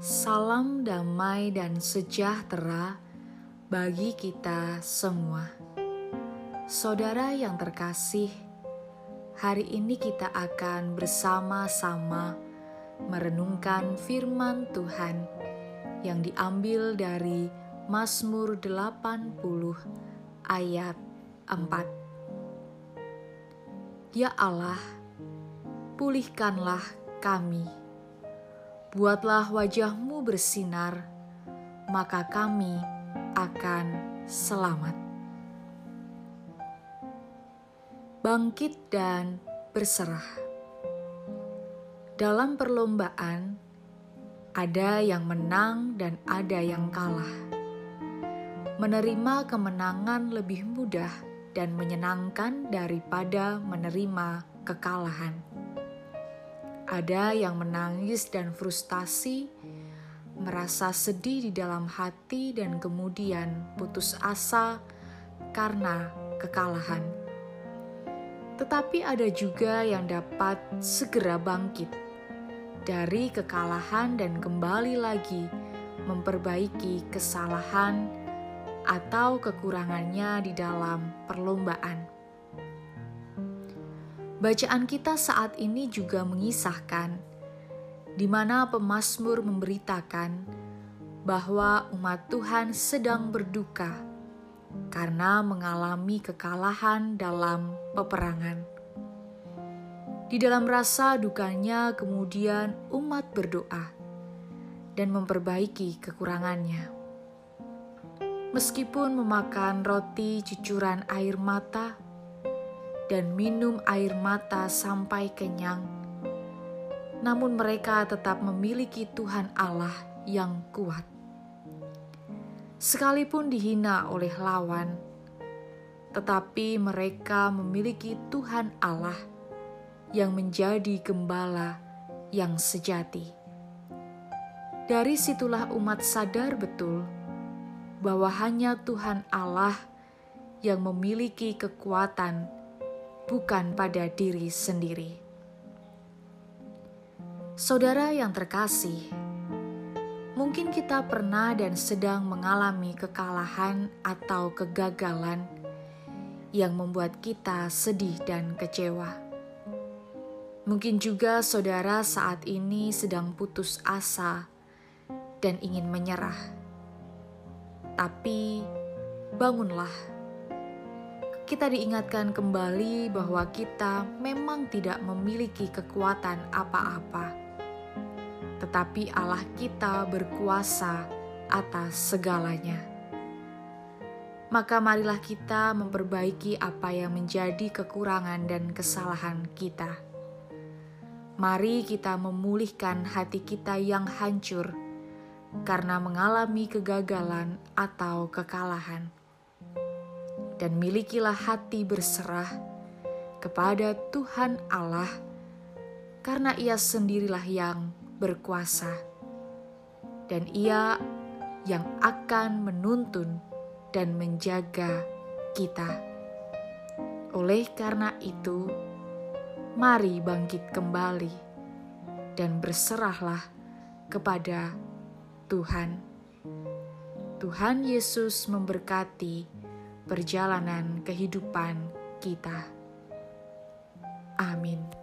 Salam damai dan sejahtera bagi kita semua. Saudara yang terkasih, hari ini kita akan bersama-sama merenungkan firman Tuhan yang diambil dari Mazmur 80 ayat 4. Ya Allah, pulihkanlah kami. Buatlah wajahmu bersinar, maka kami akan selamat. Bangkit dan berserah. Dalam perlombaan, ada yang menang dan ada yang kalah. Menerima kemenangan lebih mudah dan menyenangkan daripada menerima kekalahan ada yang menangis dan frustasi, merasa sedih di dalam hati, dan kemudian putus asa karena kekalahan. Tetapi ada juga yang dapat segera bangkit dari kekalahan dan kembali lagi memperbaiki kesalahan atau kekurangannya di dalam perlombaan. Bacaan kita saat ini juga mengisahkan di mana pemazmur memberitakan bahwa umat Tuhan sedang berduka karena mengalami kekalahan dalam peperangan. Di dalam rasa dukanya, kemudian umat berdoa dan memperbaiki kekurangannya. Meskipun memakan roti cucuran air mata, dan minum air mata sampai kenyang. Namun, mereka tetap memiliki Tuhan Allah yang kuat. Sekalipun dihina oleh lawan, tetapi mereka memiliki Tuhan Allah yang menjadi gembala yang sejati. Dari situlah umat sadar betul bahwa hanya Tuhan Allah yang memiliki kekuatan bukan pada diri sendiri. Saudara yang terkasih, mungkin kita pernah dan sedang mengalami kekalahan atau kegagalan yang membuat kita sedih dan kecewa. Mungkin juga saudara saat ini sedang putus asa dan ingin menyerah, tapi bangunlah kita diingatkan kembali bahwa kita memang tidak memiliki kekuatan apa-apa, tetapi Allah kita berkuasa atas segalanya. Maka, marilah kita memperbaiki apa yang menjadi kekurangan dan kesalahan kita. Mari kita memulihkan hati kita yang hancur karena mengalami kegagalan atau kekalahan dan milikilah hati berserah kepada Tuhan Allah, karena Ia sendirilah yang berkuasa, dan Ia yang akan menuntun dan menjaga kita. Oleh karena itu, mari bangkit kembali dan berserahlah kepada Tuhan. Tuhan Yesus memberkati perjalanan kehidupan kita. Amin.